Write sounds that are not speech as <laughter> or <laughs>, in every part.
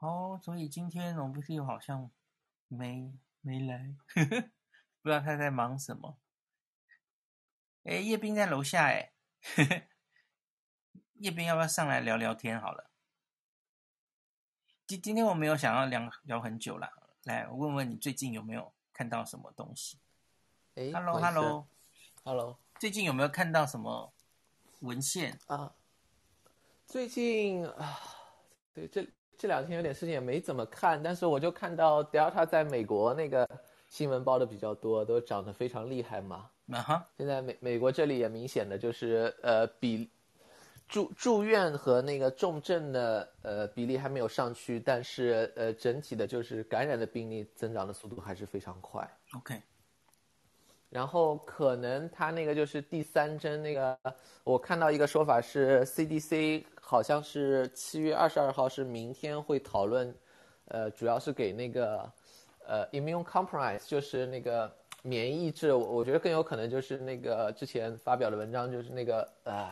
哦，所以今天龙不是好像没没来，<laughs> 不知道他在忙什么。哎，叶斌在楼下哎，<laughs> 叶斌要不要上来聊聊天？好了，今今天我没有想要聊聊很久了，来我问问你最近有没有看到什么东西？哎，Hello Hello Hello，最近有没有看到什么文献啊？最近啊，对这。这两天有点事情也没怎么看，但是我就看到 Delta 在美国那个新闻报的比较多，都涨得非常厉害嘛。啊哈！现在美美国这里也明显的就是呃比住住院和那个重症的呃比例还没有上去，但是呃整体的就是感染的病例增长的速度还是非常快。OK。然后可能他那个就是第三针那个，我看到一个说法是 CDC 好像是七月二十二号是明天会讨论，呃，主要是给那个呃 immune compromise 就是那个免疫抑制，我觉得更有可能就是那个之前发表的文章就是那个呃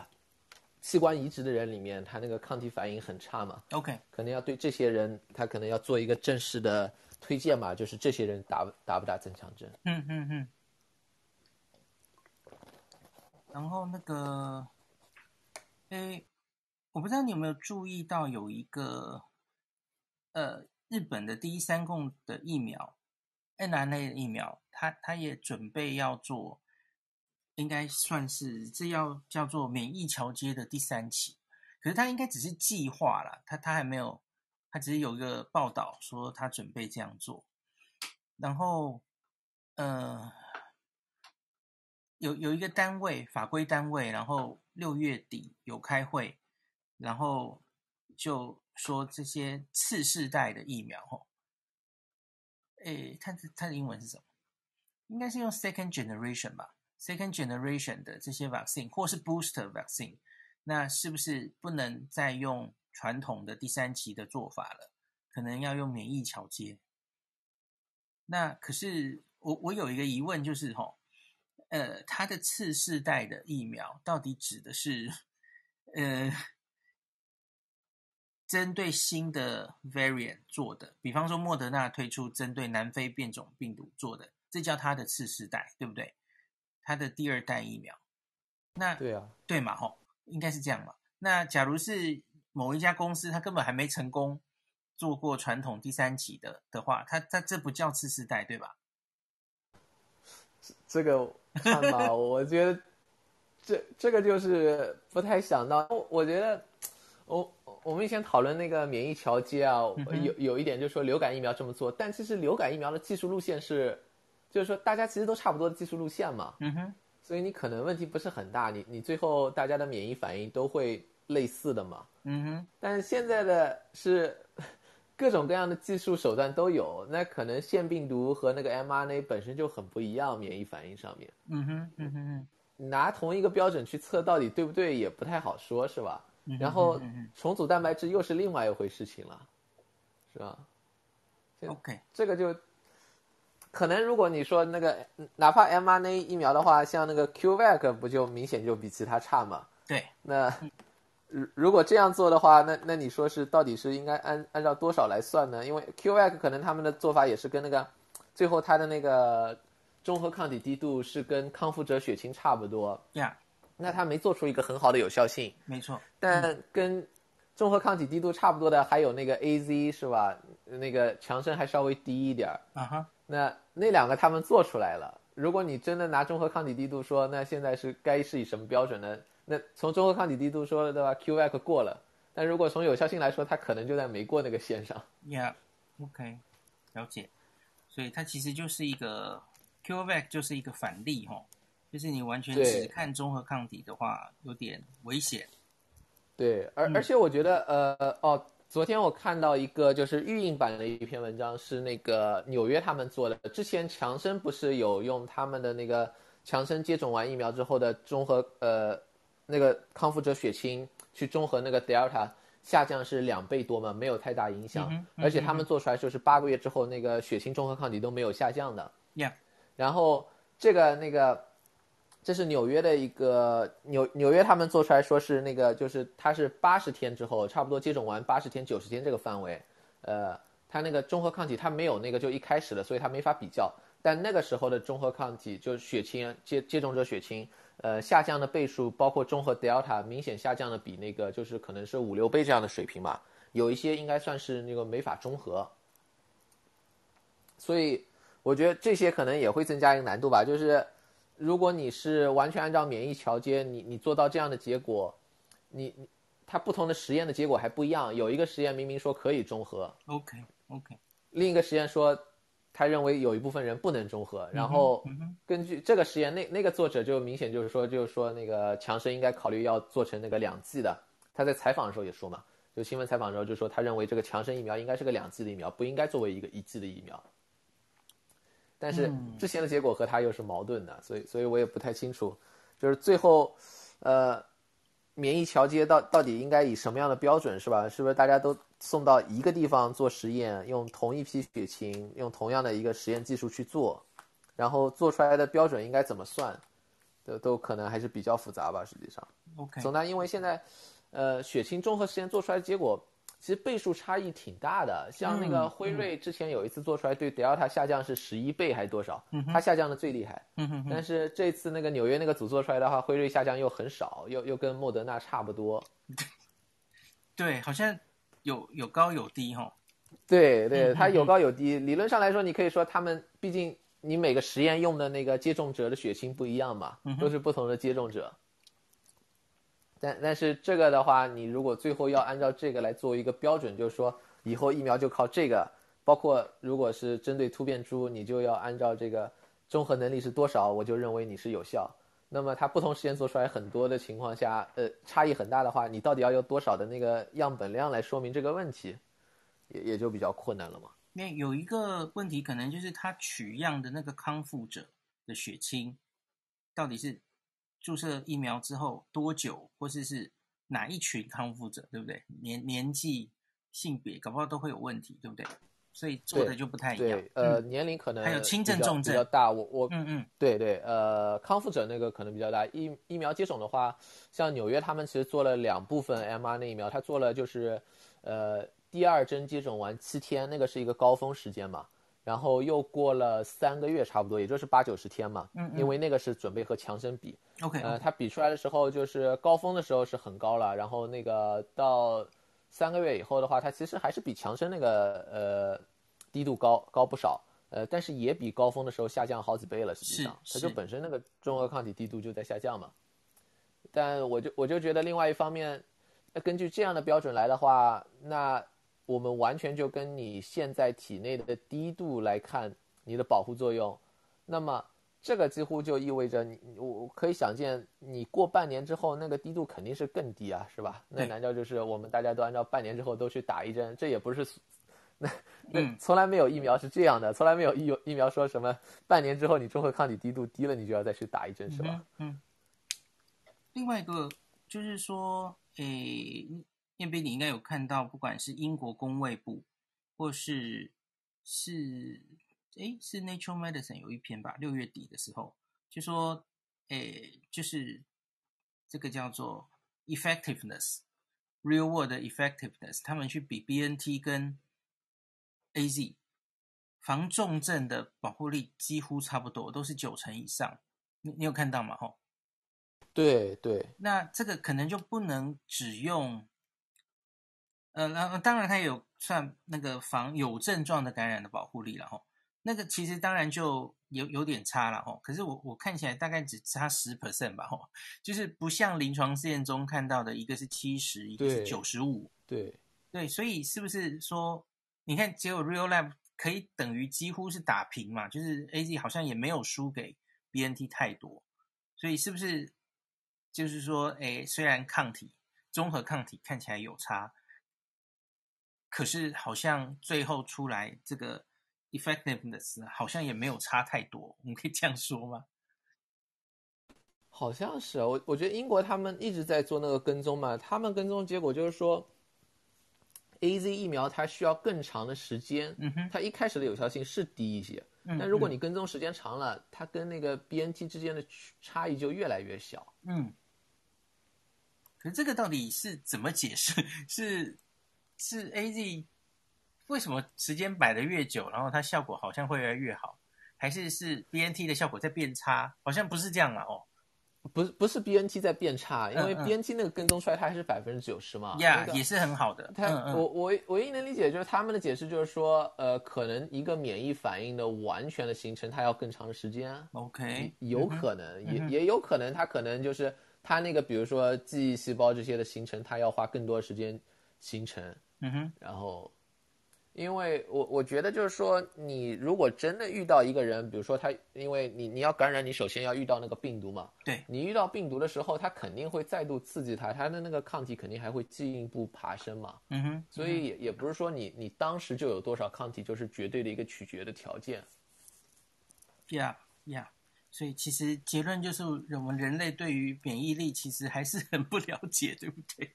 器官移植的人里面他那个抗体反应很差嘛。OK，可能要对这些人他可能要做一个正式的推荐嘛，就是这些人打打不打增强针？嗯嗯嗯。然后那个，诶，我不知道你有没有注意到有一个，呃，日本的第一三共的疫苗 nrna 疫苗，它它也准备要做，应该算是这要叫做免疫桥接的第三期，可是它应该只是计划啦，它它还没有，它只是有一个报道说它准备这样做，然后，呃。有有一个单位，法规单位，然后六月底有开会，然后就说这些次世代的疫苗，吼，诶，它它的英文是什么？应该是用 second generation 吧，second generation 的这些 vaccine 或是 booster vaccine，那是不是不能再用传统的第三期的做法了？可能要用免疫桥接。那可是我我有一个疑问，就是吼。呃，它的次世代的疫苗到底指的是，呃，针对新的 variant 做的，比方说莫德纳推出针对南非变种病毒做的，这叫它的次世代，对不对？它的第二代疫苗，那对啊，对嘛，吼，应该是这样嘛。那假如是某一家公司，它根本还没成功做过传统第三期的的话，它它这不叫次世代，对吧？这个。<laughs> 看吧，我觉得这这个就是不太想到。我觉得我我们以前讨论那个免疫调节啊，有有一点就是说流感疫苗这么做，但其实流感疫苗的技术路线是，就是说大家其实都差不多的技术路线嘛。嗯哼。所以你可能问题不是很大，你你最后大家的免疫反应都会类似的嘛。嗯哼。但是现在的是。各种各样的技术手段都有，那可能腺病毒和那个 mRNA 本身就很不一样，免疫反应上面。嗯哼，嗯哼，拿同一个标准去测到底对不对也不太好说，是吧？嗯、然后重组蛋白质又是另外一回事情了，是吧？OK，这个就可能如果你说那个哪怕 mRNA 疫苗的话，像那个 CureVac 不就明显就比其他差吗？对，那。如如果这样做的话，那那你说是到底是应该按按照多少来算呢？因为 CureVac 可能他们的做法也是跟那个，最后他的那个中和抗体低度是跟康复者血清差不多。呀，Yeah. 那他没做出一个很好的有效性。没错。但跟中和抗体低度差不多的还有那个 AZ 是吧？那个强生还稍微低一点儿。啊哈。那那两个他们做出来了。如果你真的拿中和抗体低度说，那现在是该是以什么标准呢？那从中和抗体滴度说了对吧？CureVac 过了，但如果从有效性来说，它可能就在没过那个线上。Yeah，OK，了解。所以它其实就是一个 CureVac 就是一个反例哈，就是你完全只看中和抗体的话，有点危险。对，而而且我觉得呃哦，昨天我看到一个就是预印版的一篇文章，是那个纽约他们做的。之前强生不是有用他们的那个强生接种完疫苗之后的中和呃。那个康复者血清去中和那个 Delta 下降是两倍多嘛，没有太大影响，嗯嗯、而且他们做出来就是八个月之后那个血清中和抗体都没有下降的。Yeah. 然后这个那个，这是纽约的一个纽纽约他们做出来说是那个就是它是八十天之后差不多接种完八十天九十天这个范围，呃，它那个中和抗体它没有那个就一开始的，所以它没法比较。但那个时候的中和抗体就是血清接接种者血清，呃，下降的倍数包括中和 Delta 明显下降的比那个就是可能是五六倍这样的水平吧，有一些应该算是那个没法中和。所以我觉得这些可能也会增加一个难度吧，就是如果你是完全按照免疫桥接，你你做到这样的结果，你你。它不同的实验的结果还不一样，有一个实验明明说可以中和，OK OK，另一个实验说他认为有一部分人不能中和，然后根据这个实验，那那个作者就明显就是说，就是说那个强生应该考虑要做成那个两剂的。他在采访的时候也说嘛，就新闻采访的时候就说他认为这个强生疫苗应该是个两剂的疫苗，不应该作为一个一剂的疫苗。但是之前的结果和他又是矛盾的，所以所以我也不太清楚，就是最后，呃。免疫桥接到到底应该以什么样的标准是吧？是不是大家都送到一个地方做实验，用同一批血清，用同样的一个实验技术去做，然后做出来的标准应该怎么算，都都可能还是比较复杂吧。实际上，OK。总的因为现在，呃，血清综合实验做出来的结果。其实倍数差异挺大的，像那个辉瑞之前有一次做出来对德尔塔下降是十一倍还是多少？嗯，它下降的最厉害。但是这次那个纽约那个组做出来的话，辉瑞下降又很少，又又跟莫德纳差不多。<laughs> 对，好像有有高有低哈。对对，它有高有低。理论上来说，你可以说他们毕竟你每个实验用的那个接种者的血清不一样嘛，都是不同的接种者。但但是这个的话，你如果最后要按照这个来做一个标准，就是说以后疫苗就靠这个，包括如果是针对突变株，你就要按照这个综合能力是多少，我就认为你是有效。那么它不同实验做出来很多的情况下，呃，差异很大的话，你到底要用多少的那个样本量来说明这个问题，也也就比较困难了嘛。那有一个问题，可能就是他取样的那个康复者的血清到底是。注射疫苗之后多久，或者是，是哪一群康复者，对不对？年年纪、性别，搞不好都会有问题，对不对？所以做的就不太一样。呃，年龄可能还有轻症、重症比较大。我我嗯嗯，对对，呃，康复者那个可能比较大。疫疫苗接种的话，像纽约他们其实做了两部分 mRNA 疫苗，他做了就是，呃，第二针接种完七天，那个是一个高峰时间嘛。然后又过了三个月，差不多，也就是八九十天嘛。嗯，嗯。因为那个是准备和强生比。OK。呃，他比出来的时候，就是高峰的时候是很高了，然后那个到三个月以后的话，它其实还是比强生那个呃低度高高不少。呃，但是也比高峰的时候下降好几倍了。实际上，它就本身那个中和抗体低度就在下降嘛。但我就我就觉得，另外一方面，根据这样的标准来的话，那。我们完全就跟你现在体内的低度来看你的保护作用，那么这个几乎就意味着你，我可以想见，你过半年之后那个低度肯定是更低啊，是吧？那难道就是我们大家都按照半年之后都去打一针？这也不是，那那从来没有疫苗是这样的，从来没有疫疫苗说什么半年之后你中和抗体低度低了，你就要再去打一针，是吧？嗯。嗯，另外一个就是说，诶。燕斌，你应该有看到，不管是英国工卫部，或是是诶是 Nature Medicine 有一篇吧，六月底的时候就说，诶就是这个叫做 effectiveness，real world effectiveness，他们去比 BNT 跟 AZ 防重症的保护力几乎差不多，都是九成以上。你你有看到吗？吼，对对，那这个可能就不能只用。呃，然后当然它有算那个防有症状的感染的保护力了吼，那个其实当然就有有点差了吼，可是我我看起来大概只差十 percent 吧吼，就是不像临床试验中看到的一个是七十，一个是九十五，对对，所以是不是说你看结果 Real Lab 可以等于几乎是打平嘛，就是 AZ 好像也没有输给 BNT 太多，所以是不是就是说，哎，虽然抗体综合抗体看起来有差。可是好像最后出来这个 effectiveness 好像也没有差太多，我们可以这样说吗？好像是啊，我我觉得英国他们一直在做那个跟踪嘛，他们跟踪结果就是说，AZ 疫苗它需要更长的时间，它一开始的有效性是低一些，嗯，但如果你跟踪时间长了，它跟那个 BNT 之间的差异就越来越小，嗯。可是这个到底是怎么解释？<laughs> 是？是 AZ 为什么时间摆的越久，然后它效果好像会越来越好？还是是 BNT 的效果在变差？好像不是这样啊，哦。不是不是 BNT 在变差，因为 BNT 那个跟踪出来它还是百分之九十嘛，呀、也是很好的。它我我唯一能理解就是他们的解释就是说，呃，可能一个免疫反应的完全的形成，它要更长的时间。OK，有可能，嗯、也也有可能，它可能就是它那个，比如说记忆细胞这些的形成，它要花更多的时间形成。嗯哼，然后。因为我我觉得就是说，你如果真的遇到一个人，比如说他，因为你你要感染，你首先要遇到那个病毒嘛。对。你遇到病毒的时候，他肯定会再度刺激他，他的那个抗体肯定还会进一步爬升嘛。嗯哼。所以也也不是说你你当时就有多少抗体，就是绝对的一个取决的条件。Yeah, yeah.，所以其实结论就是，我们人类对于免疫力其实还是很不了解，对不对？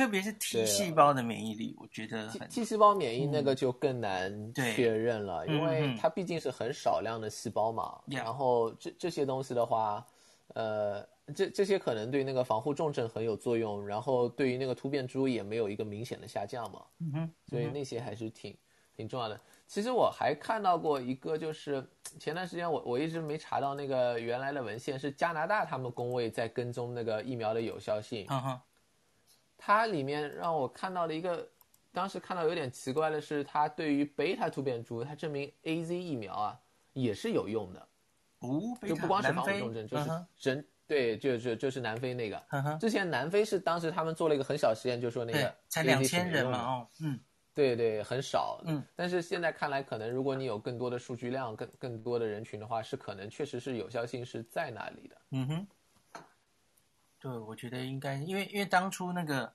特别是 T 细胞的免疫力，我觉得 T T 细胞免疫那个就更难确认了，嗯、因为它毕竟是很少量的细胞嘛。嗯、然后这这些东西的话，呃，这这些可能对那个防护重症很有作用，然后对于那个突变株也没有一个明显的下降嘛。嗯哼，所以那些还是挺挺重要的。其实我还看到过一个，就是前段时间我我一直没查到那个原来的文献，是加拿大他们工位在跟踪那个疫苗的有效性。嗯哼。它里面让我看到了一个，当时看到有点奇怪的是，它对于贝塔突变株，它证明 A Z 疫苗啊也是有用的，哦，就不光是防护重症，就是真、嗯、对，就就就是南非那个、嗯，之前南非是当时他们做了一个很小实验，就说那个才两千人嘛，哦，嗯，对对，很少，嗯，但是现在看来，可能如果你有更多的数据量，更更多的人群的话，是可能确实是有效性是在那里的，嗯哼。对，我觉得应该，因为因为当初那个，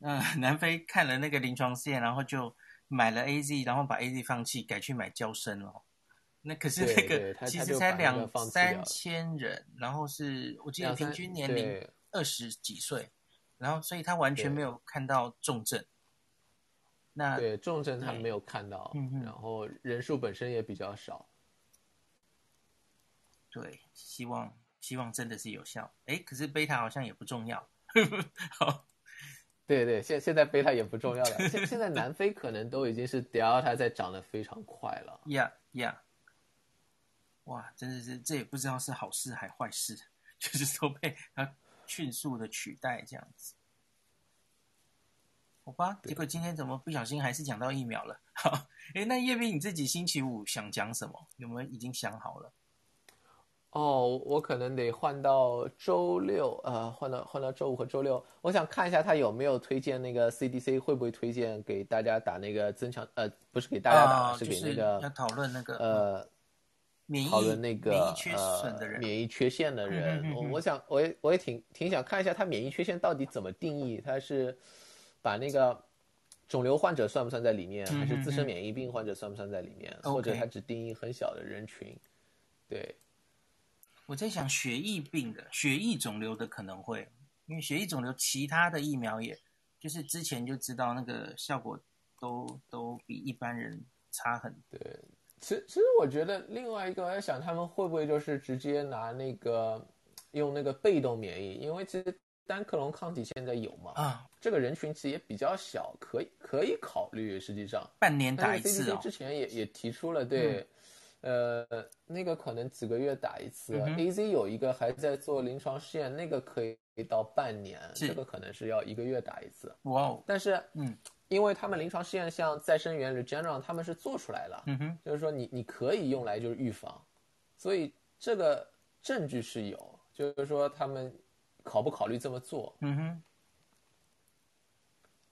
嗯、呃，<laughs> 南非看了那个临床试验，然后就买了 AZ，然后把 AZ 放弃，改去买娇生了。那可是那个其实才两三千人，然后是我记得平均年龄二十几岁，然后所以他完全没有看到重症。那对重症他没有看到，然后人数本身也比较少。对，希望。希望真的是有效，哎，可是贝塔好像也不重要。好，对对，现现在贝塔也不重要了。<laughs> 现现在南非可能都已经是 Delta 在长得非常快了。呀呀，哇，真的是这也不知道是好事还坏事，<laughs> 就是说被它迅速的取代这样子。好吧，结果今天怎么不小心还是讲到疫苗了？<laughs> 好，哎，那叶斌你自己星期五想讲什么？有没有已经想好了？哦，我可能得换到周六，呃，换到换到周五和周六。我想看一下他有没有推荐那个 CDC 会不会推荐给大家打那个增强，呃，不是给大家打，哦、是给那个、要讨论那个呃，免疫讨论那个免疫缺损的人，呃、免疫缺陷的人。我我想我也我也挺挺想看一下他免疫缺陷到底怎么定义，他是把那个肿瘤患者算不算在里面，还是自身免疫病患者算不算在里面，嗯、或者他只定义很小的人群，对。我在想血液病的、血液肿瘤的可能会，因为血液肿瘤其他的疫苗也，就是之前就知道那个效果都都比一般人差很多。对，其实其实我觉得另外一个我在想，他们会不会就是直接拿那个用那个被动免疫，因为其实单克隆抗体现在有嘛，啊，这个人群其实也比较小，可以可以考虑。实际上半年打一次哦。之前也也提出了对。嗯呃，那个可能几个月打一次。嗯、AZ 有一个还在做临床试验，那个可以到半年，这个可能是要一个月打一次。哇哦！但是，嗯，因为他们临床试验像再生元 Regeneron 他们是做出来了，嗯哼，就是说你你可以用来就是预防，所以这个证据是有，就是说他们考不考虑这么做？嗯哼。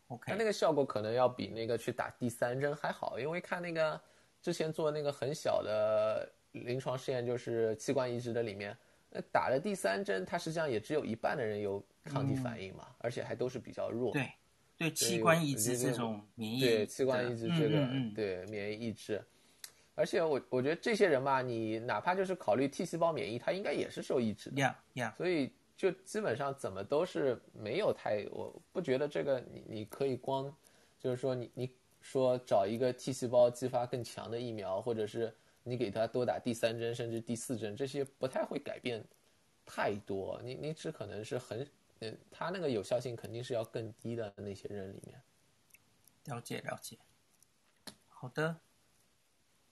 OK，他那个效果可能要比那个去打第三针还好，因为看那个。之前做那个很小的临床试验，就是器官移植的里面，那打了第三针，它实际上也只有一半的人有抗体反应嘛，嗯、而且还都是比较弱。对，对，器官移植这种免疫，对器官移植这个，嗯嗯嗯对免疫抑制，而且我我觉得这些人吧，你哪怕就是考虑 T 细胞免疫，它应该也是受抑制的。呀呀，所以就基本上怎么都是没有太，我不觉得这个你你可以光，就是说你你。说找一个 T 细胞激发更强的疫苗，或者是你给他多打第三针甚至第四针，这些不太会改变太多。你你只可能是很，嗯，他那个有效性肯定是要更低的那些人里面。了解了解。好的。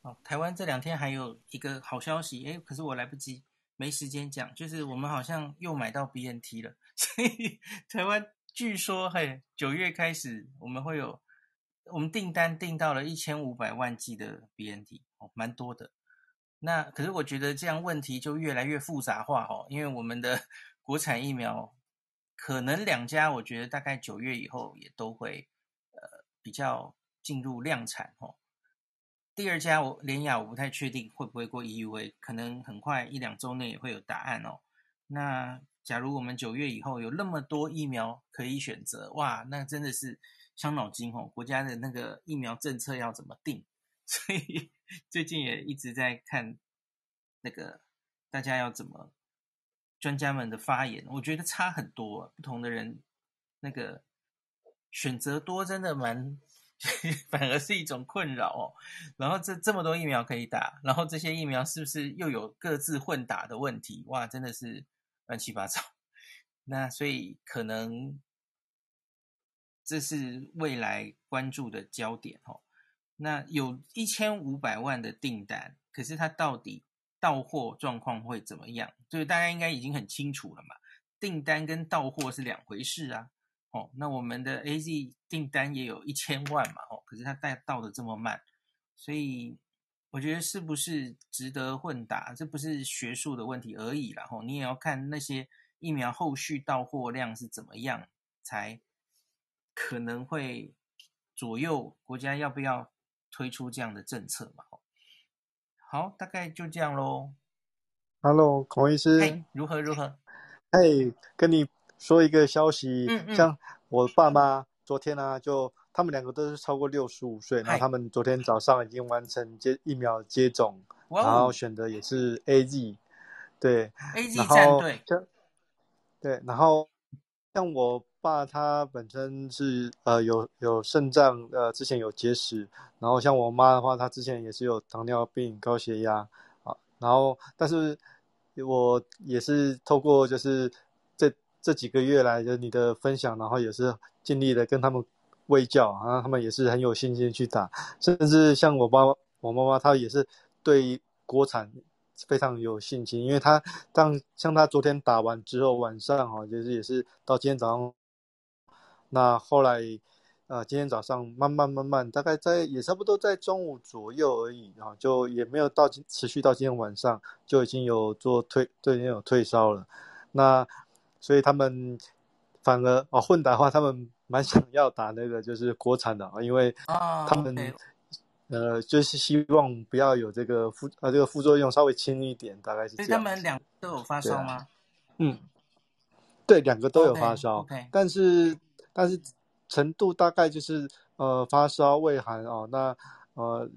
哦，台湾这两天还有一个好消息，诶，可是我来不及，没时间讲，就是我们好像又买到 BNT 了，所以 <laughs> 台湾据说，嘿，九月开始我们会有，我们订单订到了一千五百万剂的 BNT，哦，蛮多的。那可是我觉得这样问题就越来越复杂化哦，因为我们的 <laughs> 国产疫苗可能两家，我觉得大概九月以后也都会呃比较进入量产哦。第二家我联雅我不太确定会不会过 EUA，可能很快一两周内也会有答案哦。那假如我们九月以后有那么多疫苗可以选择，哇，那真的是伤脑筋哦，国家的那个疫苗政策要怎么定？<laughs> 所以。最近也一直在看那个大家要怎么专家们的发言，我觉得差很多，不同的人那个选择多，真的蛮 <laughs> 反而是一种困扰哦。然后这这么多疫苗可以打，然后这些疫苗是不是又有各自混打的问题？哇，真的是乱七八糟。<laughs> 那所以可能这是未来关注的焦点哦。那有一千五百万的订单，可是它到底到货状况会怎么样？就是大家应该已经很清楚了嘛。订单跟到货是两回事啊。哦，那我们的 AZ 订单也有一千万嘛。哦，可是它带到的这么慢，所以我觉得是不是值得混打？这不是学术的问题而已啦。哦，你也要看那些疫苗后续到货量是怎么样，才可能会左右国家要不要。推出这样的政策嘛？好，大概就这样喽。Hello，孔医师，hey, 如何如何？哎，hey, 跟你说一个消息，嗯嗯，像我爸妈昨天呢、啊，就他们两个都是超过六十五岁，然后他们昨天早上已经完成接疫苗接种，然后选的也是 AZ，对，AZ 战队，对，然后像我。爸他本身是呃有有肾脏呃之前有结石，然后像我妈的话，她之前也是有糖尿病、高血压啊，然后但是我也是透过就是这这几个月来的你的分享，然后也是尽力的跟他们喂教，然后他们也是很有信心去打，甚至像我爸我妈妈她也是对国产非常有信心，因为她当像她昨天打完之后晚上哈，就是也是到今天早上。那后来，呃，今天早上慢慢慢慢，大概在也差不多在中午左右而已啊，就也没有到持续到今天晚上就已经有做退，就已经有退烧了。那所以他们反而哦混打的话，他们蛮想要打那个就是国产的啊，因为他们、oh, okay. 呃就是希望不要有这个副呃这个副作用稍微轻一点，大概是这样。所以他们两个都有发烧吗？啊、嗯，对，两个都有发烧，okay, okay. 但是。但是程度大概就是呃发烧畏寒哦，那呃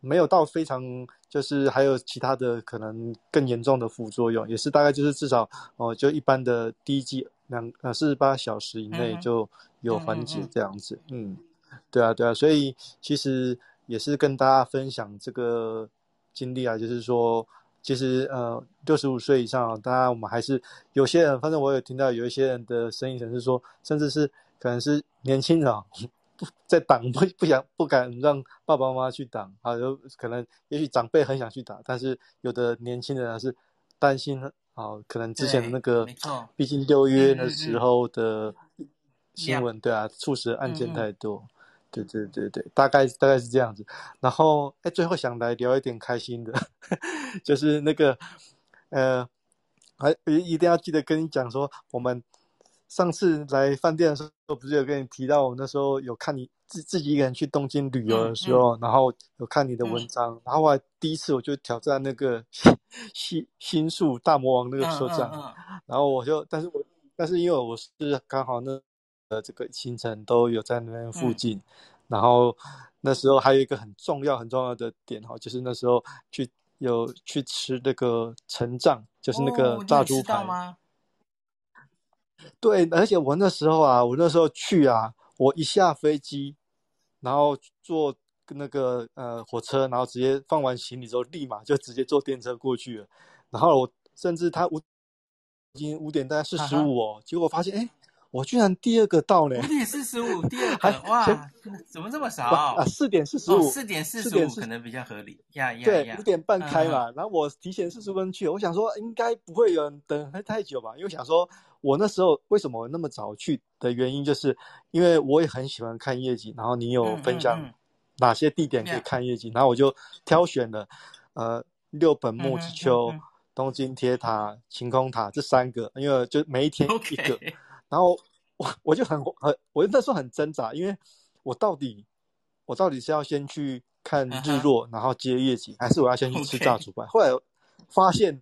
没有到非常就是还有其他的可能更严重的副作用，也是大概就是至少哦、呃、就一般的第一剂两呃四十八小时以内就有缓解这样子，嗯，嗯，嗯，嗯，对啊对啊，所以其实也是跟大家分享这个经历啊，就是说其实呃六十五岁以上，当然我们还是有些人，反正我有听到有一些人的声音，是说甚至是。可能是年轻人不 <laughs> 在挡，不不想不敢让爸爸妈妈去挡啊，有可能也许长辈很想去打，但是有的年轻人还是担心啊，可能之前的那个，毕竟六月的时候的新闻，对啊，猝死案件太多，对对对对，大概大概是这样子。然后哎，最后想来聊一点开心的，就是那个呃，还一定要记得跟你讲说我们。上次来饭店的时候，不是有跟你提到，我那时候有看你自自己一个人去东京旅游的时候，嗯。嗯、然后有看你的文章，嗯、然后我还第一次我就挑战那个新新宿大魔王那个车站，然后我就，但是我但是因为我是刚好那呃这个行程都有在那边附近，嗯、然后那时候还有一个很重要很重要的点哈，就是那时候去有去吃那个城藏，就是那个炸猪排。哦对，而且我那时候啊，我那时候去啊，我一下飞机，然后坐那个呃火车，然后直接放完行李之后，立马就直接坐电车过去了。然后我甚至他五已经五点大概四十五哦，uh. 结果发现哎，我居然第二个到呢，五点四十五，第二 <laughs> 个哇，怎么这么少啊？四点四十五，四点四十五可能比较合理呀呀。对，五点半开嘛，然后我提前四十分去，我想说应该不会有人等太久吧，因为想说我那时候为什么那么早去的原因，就是因为我也很喜欢看夜景，然后你有分享哪些地点可以看夜景，然后我就挑选了呃六本木之丘、东京铁塔、晴空塔这三个，因为就每一天一个。然后我我就很很，我那时候很挣扎，因为我到底我到底是要先去看日落，uh -huh. 然后接夜景，还是我要先去吃炸猪排.后来发现，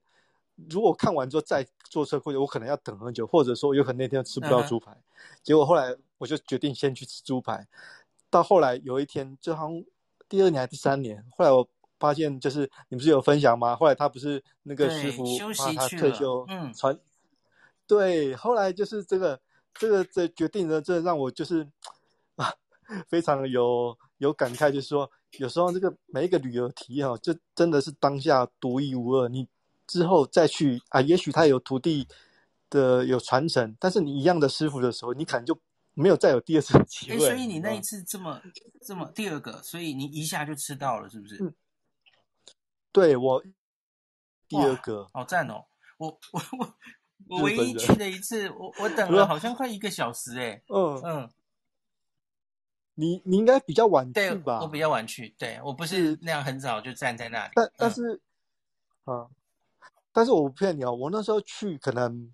如果看完之后再坐车过去，我可能要等很久，或者说有可能那天吃不到猪排。Uh. 结果后来我就决定先去吃猪排。到后来有一天，就好像第二年还是第三年，后来我发现，就是你不是有分享吗？后来他不是那个师傅退休，嗯，传。对，后来就是这个，这个这决定呢，这让我就是啊，<laughs> 非常有有感慨，就是说，有时候这个每一个旅游体验哦，就真的是当下独一无二。你之后再去啊，也许他有徒弟的有传承，但是你一样的师傅的时候，你可能就没有再有第二次机会。所以你那一次这么这么第二个，所以你一下就吃到了，是不是？嗯，对我第二个，好赞哦！我我我。我 <laughs> 唯一去的一次，我我等了好像快一个小时哎、欸。嗯嗯，你你应该比较晚去吧？我比较晚去，对，我不是那样很早就站在那里。但但是，嗯、啊，但是我不骗你哦，我那时候去可能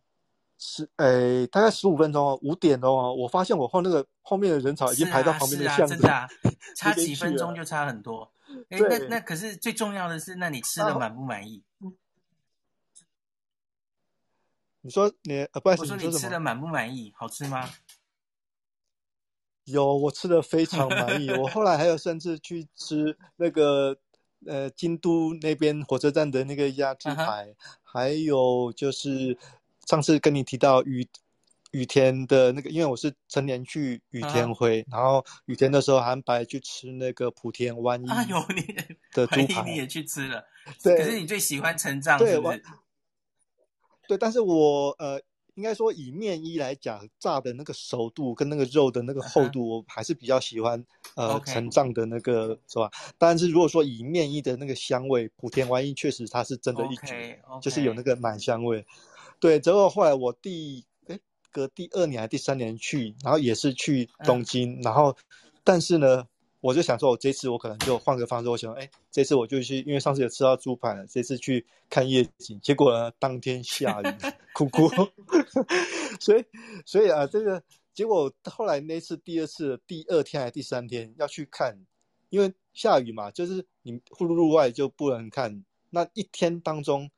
十诶、欸、大概十五分钟哦，五点哦，我发现我后那个后面的人潮已经排到旁边的巷子，啊啊、真的、啊，差几分钟就差很多。哎、欸，那那可是最重要的是，那你吃的满不满意？啊 <laughs> 你说你呃，不好意思，我说你吃的满不满意？好吃吗？有，我吃的非常满意。我后来还有甚至去吃那个呃京都那边火车站的那个鸭子排，uh. 还有就是上次跟你提到雨雨田的那个，因为我是成年去雨田回，uh -huh. 然后雨田的时候还白去吃那个莆田湾一的猪排，你也去吃了。对，可是你最喜欢成长是不是？对，但是我呃，应该说以面衣来讲，炸的那个熟度跟那个肉的那个厚度，我还是比较喜欢、uh. 呃成藏的那个是吧？但是如果说以面衣的那个香味，莆田万一确实它是真的一绝.就是有那个奶香味。对，之后后来我第哎隔第二年还是第三年去，然后也是去东京，uh. 然后但是呢。我就想说，我这次我可能就换个方式。我想，哎，这次我就去，因为上次有吃到猪排了，这次去看夜景。结果呢，当天下雨，哭哭。<laughs> <laughs> 所以，所以啊，这个结果后来那次第二次第二天还是第三天要去看，因为下雨嘛，就是你户入外就不能看。那一天当中，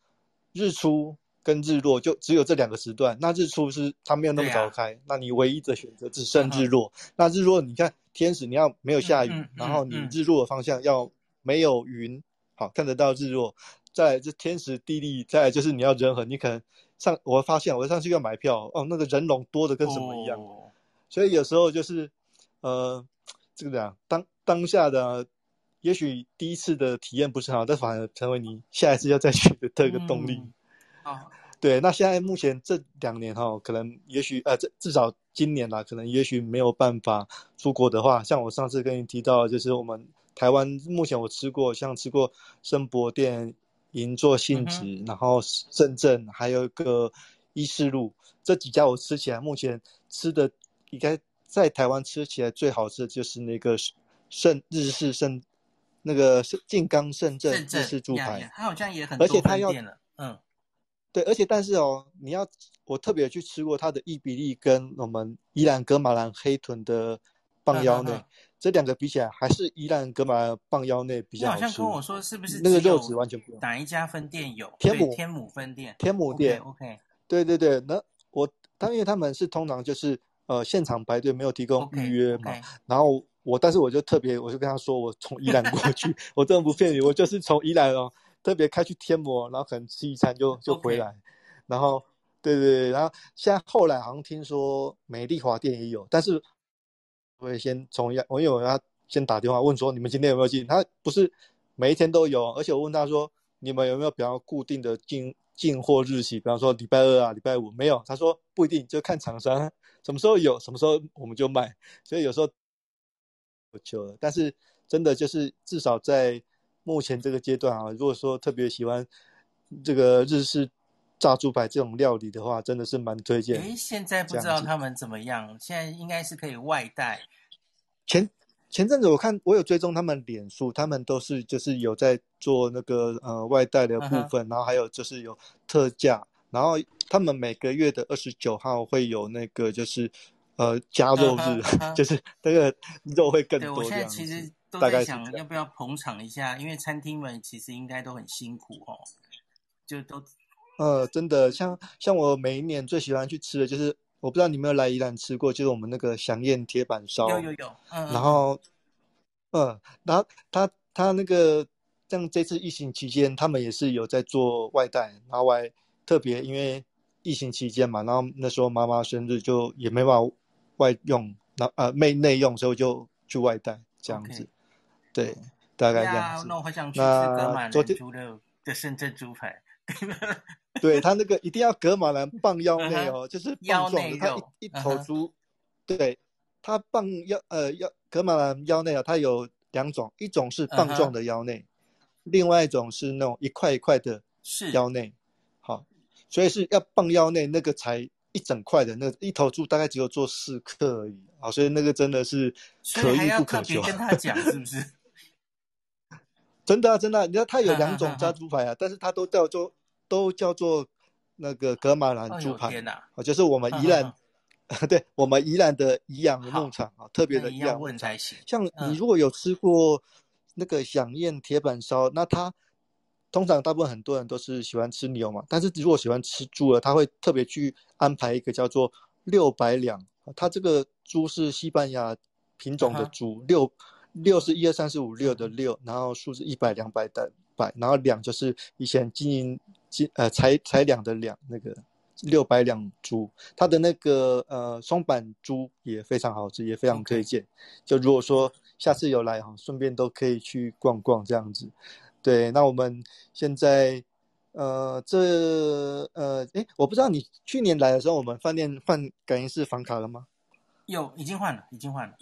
日出跟日落就只有这两个时段。那日出是它没有那么早开，啊、那你唯一的选择只剩日落。嗯、那日落你看。天使，你要没有下雨，嗯嗯嗯、然后你日落的方向要没有云，嗯、好看得到日落。再来是天时地利，再来就是你要人和。你可能上，我发现我上去要买票哦，那个人龙多的跟什么一样。哦、所以有时候就是，呃，这个这样当当下的，也许第一次的体验不是很好，但反而成为你下一次要再去的这个动力。哦对，那现在目前这两年哈、哦，可能也许呃，这至少今年啦，可能也许没有办法出国的话，像我上次跟你提到，就是我们台湾目前我吃过，像吃过生博店、银座信子、嗯，然后深圳还有一个伊势路这几家，我吃起来目前吃的应该在台湾吃起来最好吃的就是那个盛日式盛那个是静冈盛政日式猪排，它好像也很多分店了，嗯。对，而且但是哦，你要我特别去吃过它的伊比利跟我们宜兰噶玛兰黑豚的棒腰内，这两个比起来，还是宜兰噶玛兰棒腰内比较好吃。你好像跟我说是不是那个肉质完全不一样？哪一家分店有？天母天母分店。天母店。OK, okay。对对对，那我他因为他们是通常就是呃现场排队，没有提供预约嘛。Okay, okay. 然后我但是我就特别我就跟他说，我从宜兰过去，<laughs> 我真的不骗你，我就是从宜兰哦。特别开去天膜，然后可能吃一餐就就回来.然后对对对，然后现在后来好像听说美丽华店也有，但是我也先从一，我因为我要先打电话问说你们今天有没有进，他不是每一天都有，而且我问他说你们有没有比较固定的进进货日期，比方说礼拜二啊、礼拜五没有，他说不一定，就看厂商什么时候有，什么时候我们就卖。所以有时候不求了，但是真的就是至少在目前这个阶段啊，如果说特别喜欢这个日式炸猪排这种料理的话，真的是蛮推荐。诶，现在不知道他们怎么样，现在应该是可以外带。前前阵子我看我有追踪他们脸书，他们都是就是有在做那个呃外带的部分，uh -huh. 然后还有就是有特价，然后他们每个月的二十九号会有那个就是呃加肉日，uh -huh. Uh -huh. 就是那个肉会更多。对，我现在其实都在想要不要捧场一下，因为餐厅们其实应该都很辛苦哦，就都呃真的像像我每一年最喜欢去吃的就是。我不知道你有没有来宜兰吃过，就是我们那个祥燕铁板烧。有有有，嗯。然后，嗯，然后他他那个像这次疫情期间，他们也是有在做外带，然后我还特别因为疫情期间嘛，然后那时候妈妈生日就也没办法外用，那呃没内用，所以我就去外带这样子。Okay. 对，大概这样子。那我好想去吃哥马兰猪肉的深圳猪排。<laughs> 对他那个一定要格马兰棒腰内哦，就是棒状的，他一一头猪，对，他棒腰呃腰格马兰腰内啊，它有两种，一种是棒状的腰内，另外一种是那种一块一块的腰内，好，所以是要棒腰内那个才一整块的，那一头猪大概只有做四克而已，好，所以那个真的是可遇不可求。跟他讲是不是？真的啊，真的，你知道它有两 <laughs> 种炸猪排啊，但是它都叫做。都叫做那个格马兰猪排，啊、哦，就是我们宜兰，<laughs> 对我们宜兰的宜阳牧场啊，特别的宜阳牧场。像你如果有吃过那个响宴铁板烧，那它通常大部分很多人都是喜欢吃牛嘛，但是如果喜欢吃猪了，他会特别去安排一个叫做六百两，它这个猪是西班牙品种的猪，六六是一二三四五六的六，然后数字一百两百的百，然后两就是以前经营。呃，财财两的两那个六百两株，它的那个呃松板猪也非常好吃，也非常推荐。就如果说下次有来哈，顺便都可以去逛逛这样子。对，那我们现在呃这呃诶，我不知道你去年来的时候，我们饭店换感应式房卡了吗？有，已经换了，已经换了。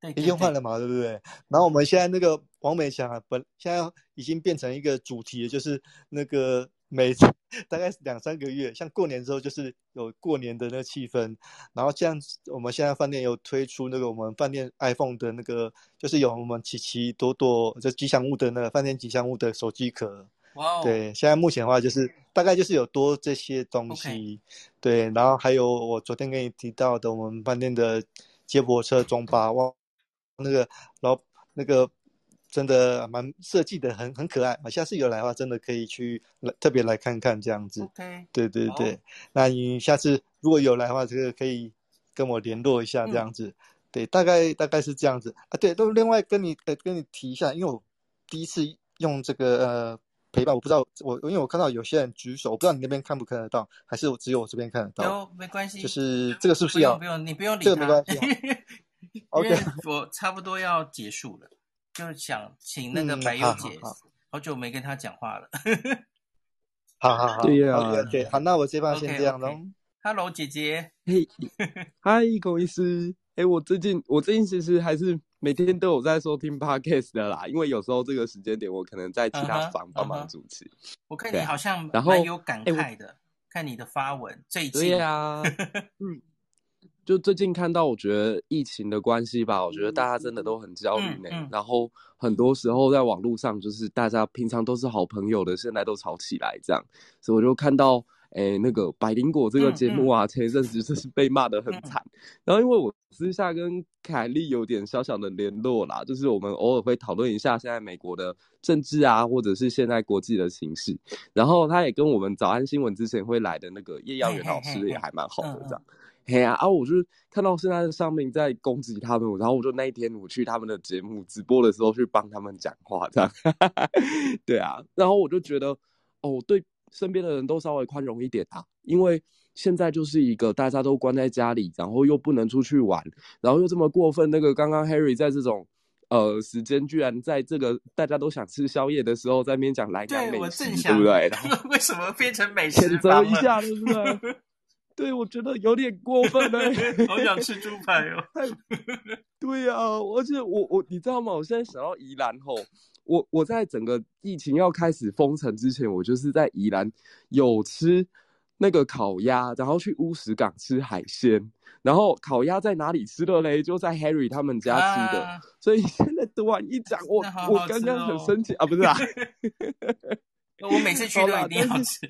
对，对，对，已经换了嘛，对不对？然后我们现在那个王美强啊，本现在已经变成一个主题，就是那个。每次大概两三个月，像过年之后就是有过年的那个气氛，然后这样我们现在饭店有推出那个我们饭店 iPhone 的那个，就是有我们奇奇朵朵就吉祥物的那个饭店吉祥物的手机壳。哇哦！对，现在目前的话就是大概就是有多这些东西.对，然后还有我昨天跟你提到的我们饭店的接驳车中巴哇，那个老那个。真的蛮设计的很很可爱啊！下次有来的话，真的可以去来特别来看看这样子。对对对，那你下次如果有来的话，这个可以跟我联络一下这样子。嗯、对，大概大概是这样子啊。对，都另外跟你呃跟你提一下，因为我第一次用这个呃陪伴，我不知道我因为我看到有些人举手，我不知道你那边看不看得到，还是我只有我这边看得到？有没关系，就是这个是不是要不用，不用你不用理这个没关系。<laughs> <laughs> OK，我差不多要结束了。就是想请那个白优姐、嗯好好好，好久没跟她讲话了。<laughs> 好好好，对呀、啊，对，好，那我这边先这样喽。Okay, okay. Hello，姐姐。嘿，嗨，狗医师。哎，我最近我最近其实还是每天都有在收听 Podcast 的啦，因为有时候这个时间点我可能在其他房帮忙主持。Uh -huh, uh -huh. 我看你好像蛮有感慨的，看你的发文最近。对啊，<laughs> 嗯。就最近看到，我觉得疫情的关系吧，我觉得大家真的都很焦虑呢、嗯嗯。然后很多时候在网络上，就是大家平常都是好朋友的，现在都吵起来这样。所以我就看到，哎、欸，那个百灵果这个节目啊，前一阵子就是被骂得很惨。然后因为我私下跟凯莉有点小小的联络啦，就是我们偶尔会讨论一下现在美国的政治啊，或者是现在国际的形势。然后他也跟我们早安新闻之前会来的那个叶耀元老师也还蛮好的这样。嘿啊！啊，我就看到现在上面在攻击他们，然后我就那一天我去他们的节目直播的时候去帮他们讲话，这样。<laughs> 对啊，然后我就觉得，哦，对身边的人都稍微宽容一点啊，因为现在就是一个大家都关在家里，然后又不能出去玩，然后又这么过分。那个刚刚 Harry 在这种呃时间，居然在这个大家都想吃宵夜的时候，在那边讲蓝洋美食，对不对？<laughs> 为什么变成美食？谴责一下，对不对？对，我觉得有点过分嘞，<laughs> 好想吃猪排哦。对呀、啊，而且我我你知道吗？我现在想到宜兰吼，我我在整个疫情要开始封城之前，我就是在宜兰有吃那个烤鸭，然后去乌石港吃海鲜，然后烤鸭在哪里吃的嘞？就在 Harry 他们家吃的。啊、所以现在读完一讲，我我刚刚很生气啊，不是啊？<laughs> 我每次去都一定要吃。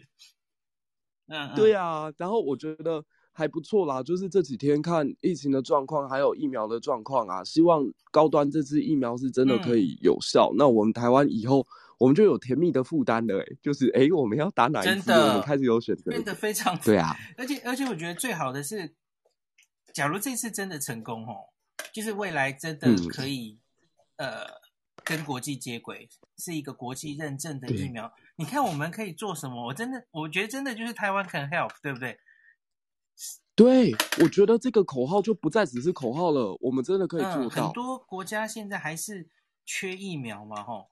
嗯，对啊，然后我觉得还不错啦，就是这几天看疫情的状况，还有疫苗的状况啊，希望高端这支疫苗是真的可以有效。嗯、那我们台湾以后我们就有甜蜜的负担了，哎，就是哎，我们要打哪一支？我们开始有选择，变得非常对啊。而且而且我觉得最好的是，假如这次真的成功哦，就是未来真的可以、嗯、呃跟国际接轨，是一个国际认证的疫苗。你看我们可以做什么？我真的，我觉得真的就是台湾 can help，对不对？对，我觉得这个口号就不再只是口号了，我们真的可以做到。嗯、很多国家现在还是缺疫苗嘛，吼。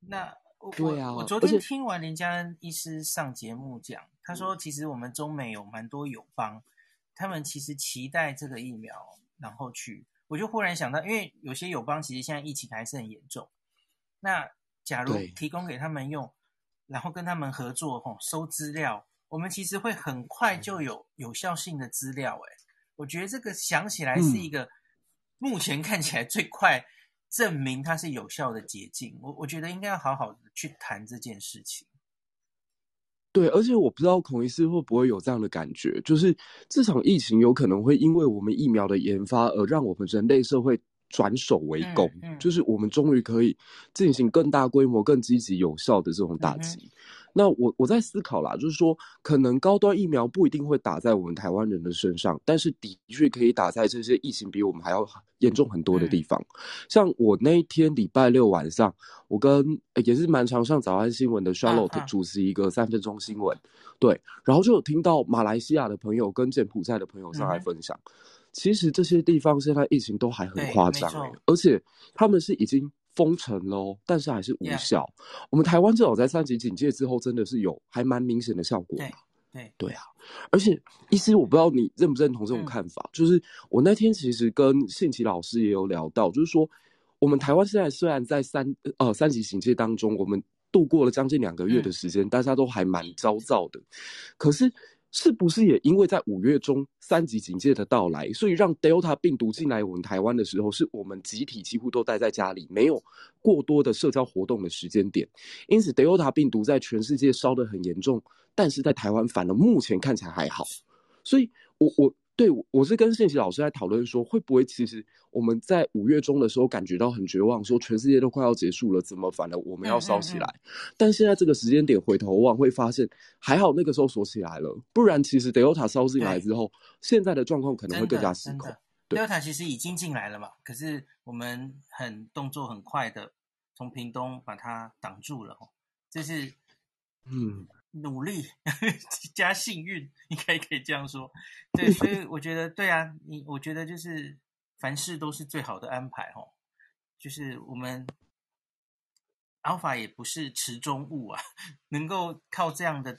那我对啊，我昨天听完林家恩医师上节目讲，他说其实我们中美有蛮多友邦，他们其实期待这个疫苗，然后去，我就忽然想到，因为有些友邦其实现在疫情还是很严重，那假如提供给他们用。然后跟他们合作，吼，收资料，我们其实会很快就有有效性的资料，哎，我觉得这个想起来是一个目前看起来最快证明它是有效的捷径，我我觉得应该要好好的去谈这件事情。对，而且我不知道孔医师会不会有这样的感觉，就是这场疫情有可能会因为我们疫苗的研发而让我们人类社会。转守为攻，嗯嗯、就是我们终于可以进行更大规模、更积极、有效的这种打击。嗯、那我我在思考啦，就是说，可能高端疫苗不一定会打在我们台湾人的身上，但是的确可以打在这些疫情比我们还要严重很多的地方。嗯、像我那一天礼拜六晚上，我跟也是蛮常上早安新闻的 Charlotte 主持一个三分钟新闻，啊、对，然后就有听到马来西亚的朋友跟柬埔寨的朋友上来分享。嗯其实这些地方现在疫情都还很夸张，而且他们是已经封城了，但是还是无效。Yeah. 我们台湾至少在三级警戒之后，真的是有还蛮明显的效果。对对对啊！而且，医师，我不知道你认不认同这种看法，嗯、就是我那天其实跟信奇老师也有聊到，就是说我们台湾现在虽然在三呃三级警戒当中，我们度过了将近两个月的时间，嗯、大家都还蛮焦躁的，可是。是不是也因为在五月中三级警戒的到来，所以让 Delta 病毒进来我们台湾的时候，是我们集体几乎都待在家里，没有过多的社交活动的时间点，因此 Delta 病毒在全世界烧得很严重，但是在台湾反而目前看起来还好，所以我我。对，我是跟信息老师在讨论说，会不会其实我们在五月中的时候感觉到很绝望，说全世界都快要结束了，怎么反而我们要烧起来？嗯嗯嗯，但现在这个时间点回头望，会发现还好那个时候锁起来了，不然其实 Delta 烧进来之后，现在的状况可能会更加失控。对，Delta 其实已经进来了嘛，可是我们很动作很快的从屏东把它挡住了，这是嗯。努力加幸运，应该可以这样说。对，所以我觉得，对啊，你我觉得就是凡事都是最好的安排哦。就是我们 Alpha 也不是池中物啊，<laughs> 能够靠这样的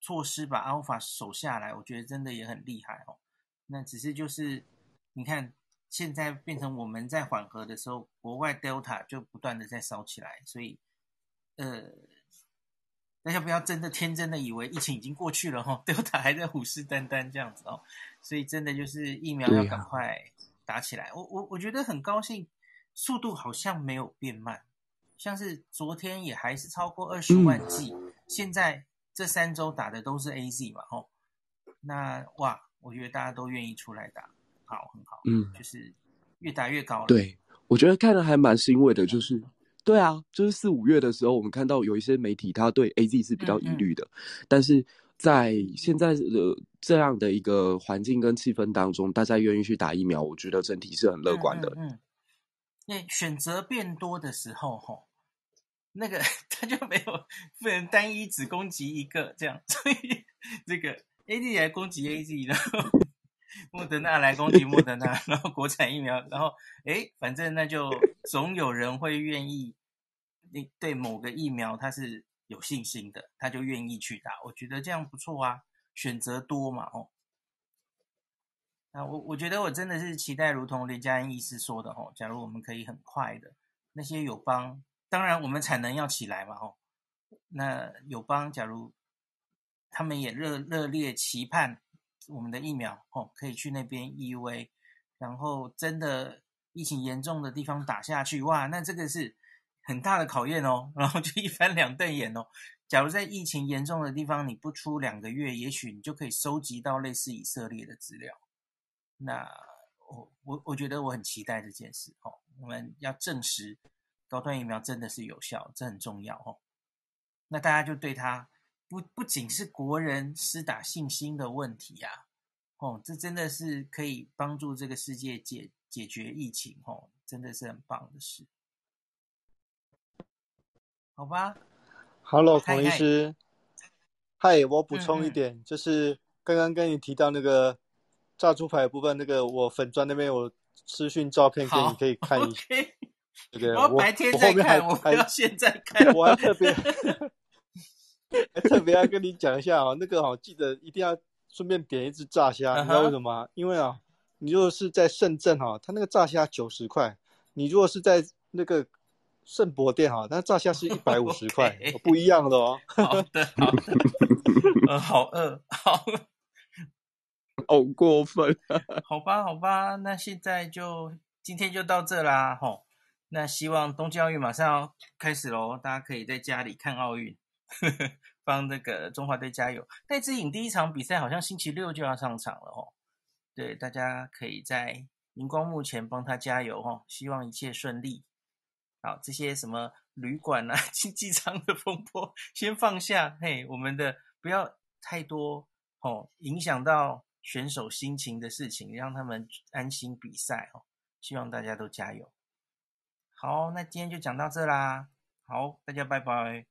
措施把 Alpha 守下来，我觉得真的也很厉害哦。那只是就是你看，现在变成我们在缓和的时候，国外 Delta 就不断的在烧起来，所以呃。大家不要真的天真的以为疫情已经过去了哈，Delta 还在虎视眈眈这样子哦，所以真的就是疫苗要赶快打起来。啊、我我我觉得很高兴，速度好像没有变慢，像是昨天也还是超过二十万剂，嗯、现在这三周打的都是 AZ 嘛吼，那哇，我觉得大家都愿意出来打，好很好，嗯，就是越打越高了。对，我觉得看了还蛮欣慰的，就是。对啊，就是四五月的时候，我们看到有一些媒体，他对 AZ 是比较疑虑的，但是在现在的这样的一个环境跟气氛当中，大家愿意去打疫苗，我觉得整体是很乐观的。嗯，嗯，那选择变多的时候，吼，那个 <laughs> 他就没有不能单一只攻击一个这样，所以这个 AZ 来攻击 AZ，然后莫德纳来攻击莫德纳，然后国产疫苗，然后哎，反正那就总有人会愿意，你对某个疫苗他是有信心的，他就愿意去打。我觉得这样不错啊，选择多嘛，哦。那我我觉得我真的是期待，如同雷佳音医师说的哦，假如我们可以很快的，那些友邦，当然我们产能要起来嘛，哦，那友邦假如他们也热热烈期盼我们的疫苗哦，可以去那边 EUA，然后真的疫情严重的地方打下去，哇，那这个是很大的考验哦，然后就一翻两瞪眼哦。假如在疫情严重的地方你不出两个月，也许你就可以收集到类似以色列的资料。那我我我觉得我很期待这件事哦，我们要证实高端疫苗真的是有效，这很重要哦。那大家就对它不不仅是国人施打信心的问题呀，哦，这真的是可以帮助这个世界解解决疫情哦，真的是很棒的事。好吧，Hello，孔医师，嗨，我补充一点，嗯嗯就是刚刚跟你提到那个。炸猪排的部分，那个我粉砖那边有私讯照片给你，可以看一下。对？我白天在看，我不要现在看。<laughs> 我还特别还 <laughs> <laughs> <laughs> 特别要跟你讲一下哦，那个哦，记得一定要顺便点一只炸虾，你知道为什么吗？因为啊，你如果是在深圳哈，它那个炸虾九十块；你如果是在那个圣博店哈，那炸虾是一百五十块，<laughs> 不一样的哦。好的，好的。呃，好饿，好。<laughs> 好过分，好吧，好吧，那现在就今天就到这啦，吼。那希望东京奥运马上要开始喽，大家可以在家里看奥运，呵呵，帮那个中华队加油。戴志颖第一场比赛好像星期六就要上场了，吼。对，大家可以在荧光幕前帮他加油，哦，希望一切顺利。好，这些什么旅馆啊、<laughs> 经济舱的风波先放下，嘿，我们的不要太多，哦，影响到。选手心情的事情，让他们安心比赛哦。希望大家都加油。好，那今天就讲到这啦。好，大家拜拜。